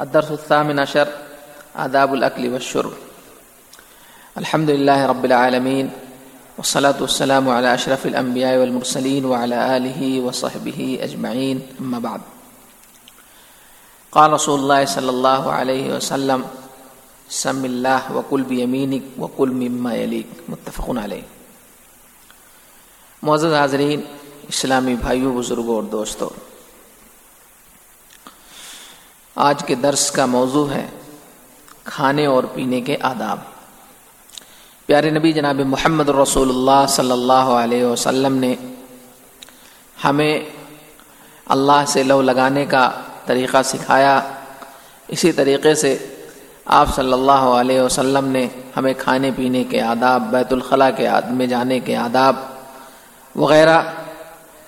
الدرس الثامن عشر، آداب الأكل والشرب. الحمد لله رب العالمين والصلاة والسلام على أشرف الأنبياء والمرسلين وعلى آله وصحبه أجمعين أما بعد. قال رسول الله صلى الله عليه وسلم، سم الله وكل بيمينك وكل مما يليك متفق عليه معزز حاضرین، اسلامی بھائیوں، بزرگوں اور دوستوں آج کے درس کا موضوع ہے کھانے اور پینے کے آداب۔ پیارے نبی جناب محمد رسول اللہ صلی اللہ علیہ وسلم نے ہمیں اللہ سے لو لگانے کا طریقہ سکھایا۔ اسی طریقے سے آپ صلی اللہ علیہ وسلم نے ہمیں کھانے پینے کے آداب، بیت الخلاء کے میں جانے کے آداب وغیرہ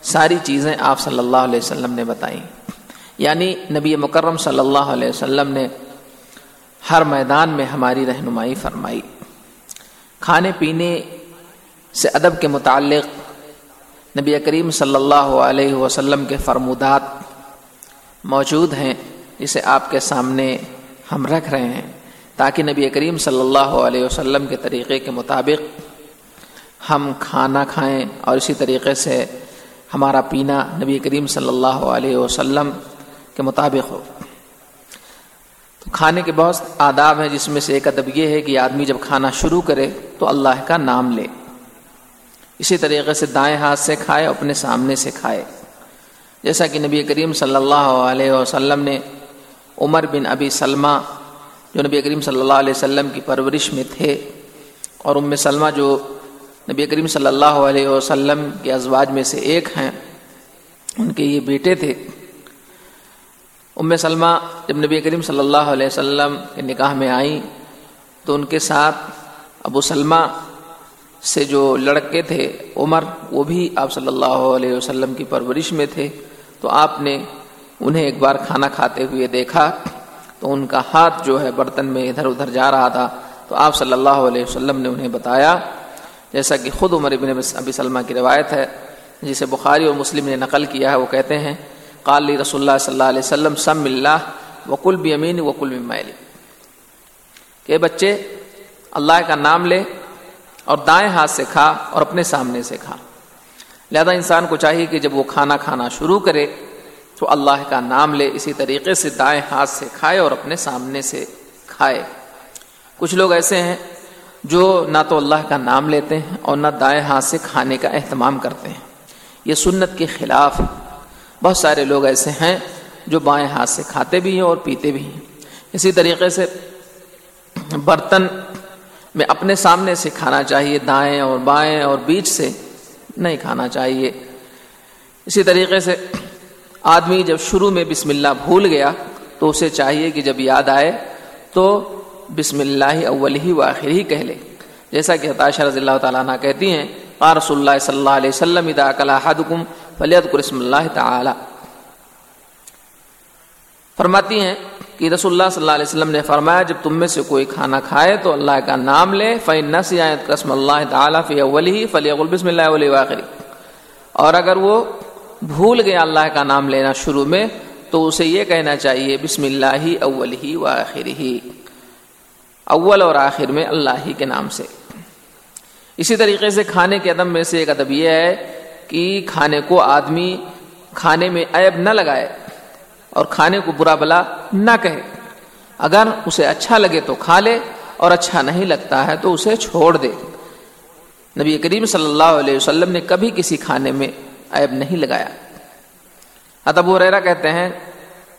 ساری چیزیں آپ صلی اللہ علیہ وسلم نے بتائیں۔ یعنی نبی مکرم صلی اللہ علیہ وسلم نے ہر میدان میں ہماری رہنمائی فرمائی۔ کھانے پینے سے ادب کے متعلق نبی کریم صلی اللہ علیہ وسلم کے فرمودات موجود ہیں۔ جسے آپ کے سامنے ہم رکھ رہے ہیں تاکہ نبی کریم صلی اللہ علیہ وسلم کے طریقے کے مطابق ہم کھانا کھائیں اور اسی طریقے سے ہمارا پینا نبی کریم صلی اللہ علیہ وسلم کے مطابق ہو۔ تو کھانے کے بہت آداب ہیں، جس میں سے ایک ادب یہ ہے کہ آدمی جب کھانا شروع کرے تو اللہ کا نام لے۔ اسی طریقے سے دائیں ہاتھ سے کھائے، اپنے سامنے سے کھائے۔ جیسا کہ نبی کریم صلی اللہ علیہ وسلم نے عمر بن ابی سلمہ، جو نبی کریم صلی اللہ علیہ وسلم کی پرورش میں تھے، اور ام سلمہ جو نبی کریم صلی اللہ علیہ وسلم کے ازواج میں سے ایک ہیں، ان کے یہ بیٹے تھے۔ ام سلمہ جب نبی کریم صلی اللہ علیہ وسلم کے نکاح میں آئیں تو ان کے ساتھ ابو سلمہ سے جو لڑکے تھے، عمر، وہ بھی آپ صلی اللہ علیہ وسلم کی پرورش میں تھے۔ تو آپ نے انہیں ایک بار کھانا کھاتے ہوئے دیکھا تو ان کا ہاتھ جو ہے برتن میں ادھر ادھر جا رہا تھا۔ تو آپ صلی اللہ علیہ وسلم نے انہیں بتایا، جیسا کہ خود عمر ابن ابی سلمہ کی روایت ہے، جسے بخاری اور مسلم نے نقل کیا ہے، وہ کہتے ہیں قالی رسول اللہ صلی اللہ علیہ وسلم، سم اللہ وکل بھی امین وکل بھی کہ بچے، اللہ کا نام لے اور دائیں ہاتھ سے کھا اور اپنے سامنے سے کھا۔ لہذا انسان کو چاہیے کہ جب وہ کھانا کھانا شروع کرے تو اللہ کا نام لے، اسی طریقے سے دائیں ہاتھ سے کھائے اور اپنے سامنے سے کھائے۔ کچھ لوگ ایسے ہیں جو نہ تو اللہ کا نام لیتے ہیں اور نہ دائیں ہاتھ سے کھانے کا اہتمام کرتے ہیں۔ یہ سنت کے خلاف بہت سارے لوگ ایسے ہیں جو بائیں ہاتھ سے کھاتے بھی ہیں اور پیتے بھی ہیں۔ اسی طریقے سے برتن میں اپنے سامنے سے کھانا چاہیے، دائیں اور بائیں اور بیچ سے نہیں کھانا چاہیے۔ اسی طریقے سے آدمی جب شروع میں بسم اللہ بھول گیا تو اسے چاہیے کہ جب یاد آئے تو بسم اللہ اول ہی و آخر ہی کہہ لے۔ جیسا کہ حتاشہ رضی اللہ تعالیٰ عنہ کہتی ہیں رسول اللہ صلی اللہ علیہ وسلم ادا کلا حدکم فلیت قرسم اللہ تعالی. فرماتی ہیں کہ رسول اللہ صلی اللہ علیہ وسلم نے فرمایا، جب تم میں سے کوئی کھانا کھائے تو اللہ کا نام لے فین نسیت قسم اللہ تعالیٰ فی اول ہی بسم اللہ علیہ واخری اور اگر وہ بھول گیا اللہ کا نام لینا شروع میں، تو اسے یہ کہنا چاہیے، بسم اللہ اول ہی و آخر ہی اول اور آخر میں اللہ ہی کے نام سے۔ اسی طریقے سے کھانے کے ادب میں سے ایک ادب یہ ہے کہ کھانے کو آدمی کھانے میں عیب نہ لگائے اور کھانے کو برا بلا نہ کہے۔ اگر اسے اچھا لگے تو کھا لے اور اچھا نہیں لگتا ہے تو اسے چھوڑ دے۔ نبی کریم صلی اللہ علیہ وسلم نے کبھی کسی کھانے میں عیب نہیں لگایا۔ ادب ریرا کہتے ہیں،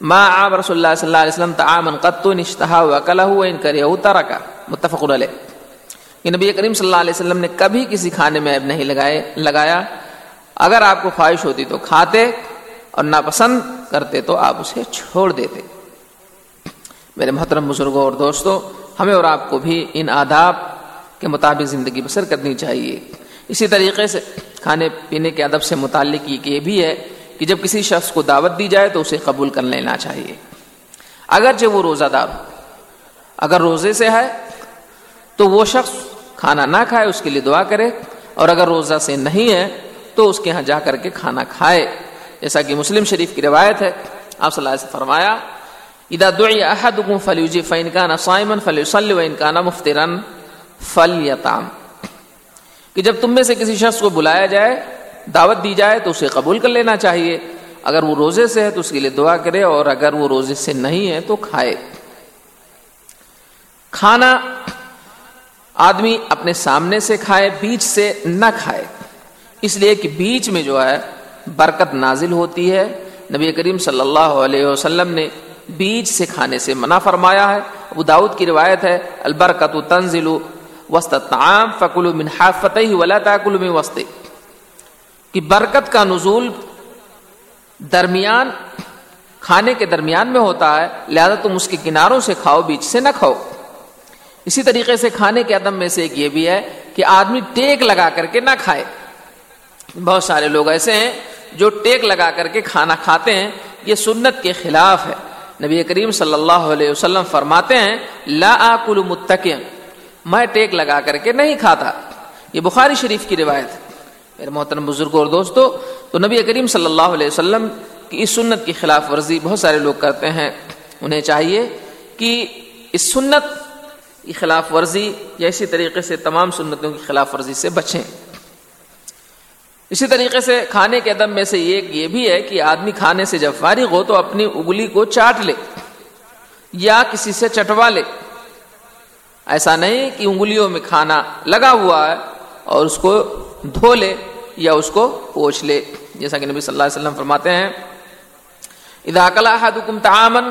ما عاب رسول اللہ صلی اللہ علیہ وسلم تعامن قط نشتہا وکلہ ان کرے ترکا متفق علیہ۔ کہ نبی کریم صلی اللہ علیہ وسلم نے کبھی کسی کھانے میں عیب نہیں لگائے، لگایا۔ اگر آپ کو خواہش ہوتی تو کھاتے اور ناپسند کرتے تو آپ اسے چھوڑ دیتے۔ میرے محترم بزرگوں اور دوستوں، ہمیں اور آپ کو بھی ان آداب کے مطابق زندگی بسر کرنی چاہیے۔ اسی طریقے سے کھانے پینے کے ادب سے متعلق یہ بھی ہے کہ جب کسی شخص کو دعوت دی جائے تو اسے قبول کر لینا چاہیے۔ اگرچہ وہ روزہ دار ہو، اگر روزے سے ہے تو وہ شخص کھانا نہ کھائے، اس کے لیے دعا کرے۔ اور اگر روزہ سے نہیں ہے، تو اس کے ہاں جا کر کے کھانا کھائے۔ جیسا کہ مسلم شریف کی روایت ہے، آپ صلی اللہ علیہ سے فرمایا ادا دعی احدکم فلیجی فین کان صائما فلیصلی وان کان مفطرا فلیطعم. کہ جب تم میں سے کسی شخص کو بلایا جائے، دعوت دی جائے، تو اسے قبول کر لینا چاہیے۔ اگر وہ روزے سے ہے، تو اس کے لیے دعا کرے، اور اگر وہ روزے سے نہیں ہے، تو کھائے۔ کھانا آدمی اپنے سامنے سے کھائے، بیچ سے نہ کھائے۔ اس لیے کہ بیچ میں جو ہے، برکت نازل ہوتی ہے۔ نبی کریم صلی اللہ علیہ وسلم نے بیج سے کھانے سے منع فرمایا ہے۔ ابو داود کی روایت ہے البرکت تنزل وسط تعام فکل من حافتہ ولا تاکل من وسط کہ برکت کا نزول درمیان، کھانے کے درمیان میں ہوتا ہے، لہذا تم اس کے کناروں سے کھاؤ، بیچ سے نہ کھاؤ۔ اسی طریقے سے کھانے کے عدم میں سے ایک یہ بھی ہے کہ آدمی ٹیک لگا کر کے نہ کھائے۔ بہت سارے لوگ ایسے ہیں جو ٹیک لگا کر کے کھانا کھاتے ہیں، یہ سنت کے خلاف ہے۔ نبی کریم صلی اللہ علیہ وسلم فرماتے ہیں، لا آکل متقین میں ٹیک لگا کر کے نہیں کھاتا۔ یہ بخاری شریف کی روایت میرے محترم بزرگ اور دوستو، تو نبی کریم صلی اللہ علیہ وسلم کی اس سنت کی خلاف ورزی بہت سارے لوگ کرتے ہیں۔ انہیں چاہیے کہ اس سنت کی خلاف ورزی یا اسی طریقے سے تمام سنتوں کی خلاف ورزی سے بچیں۔ اسی طریقے سے کھانے کے ادب میں سے ایک یہ بھی ہے کہ آدمی کھانے سے جب فارغ ہو تو اپنی اگلی کو چاٹ لے یا کسی سے چٹوا لے۔ ایسا نہیں کہ انگلیوں میں کھانا لگا ہوا ہے اور اس کو دھو لے یا اس کو پوچھ لے۔ جیسا کہ نبی صلی اللہ علیہ وسلم فرماتے ہیں، اذا کلا احدکم تعامن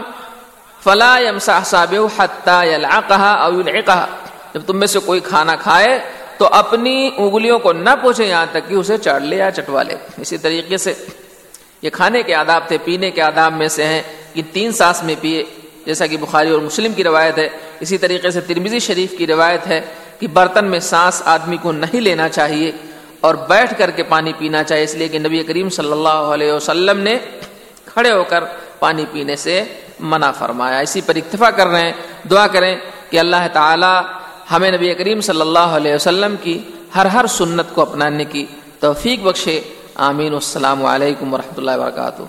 فلا يمسح صابه حتى يلعقها او يلعقها جب تم میں سے کوئی کھانا کھائے تو اپنی انگلیوں کو نہ پوچھے یہاں تک کہ اسے چاڑ لے یا چٹوا لے۔ اسی طریقے سے یہ کھانے کے آداب تھے، پینے کے آداب میں سے ہیں کہ تین سانس میں پیے جیسا کہ بخاری اور مسلم کی روایت ہے، اسی طریقے سے ترمیزی شریف کی روایت ہے کہ برتن میں سانس آدمی کو نہیں لینا چاہیے اور بیٹھ کر کے پانی پینا چاہیے۔ اس لیے کہ نبی کریم صلی اللہ علیہ وسلم نے کھڑے ہو کر پانی پینے سے منع فرمایا۔ اسی پر اکتفا کر رہے ہیں، دعا کریں کہ اللہ تعالی ہمیں نبی کریم صلی اللہ علیہ وسلم کی ہر ہر سنت کو اپنانے کی توفیق بخشے۔ آمین۔ السلام علیکم ورحمۃ اللہ وبرکاتہ۔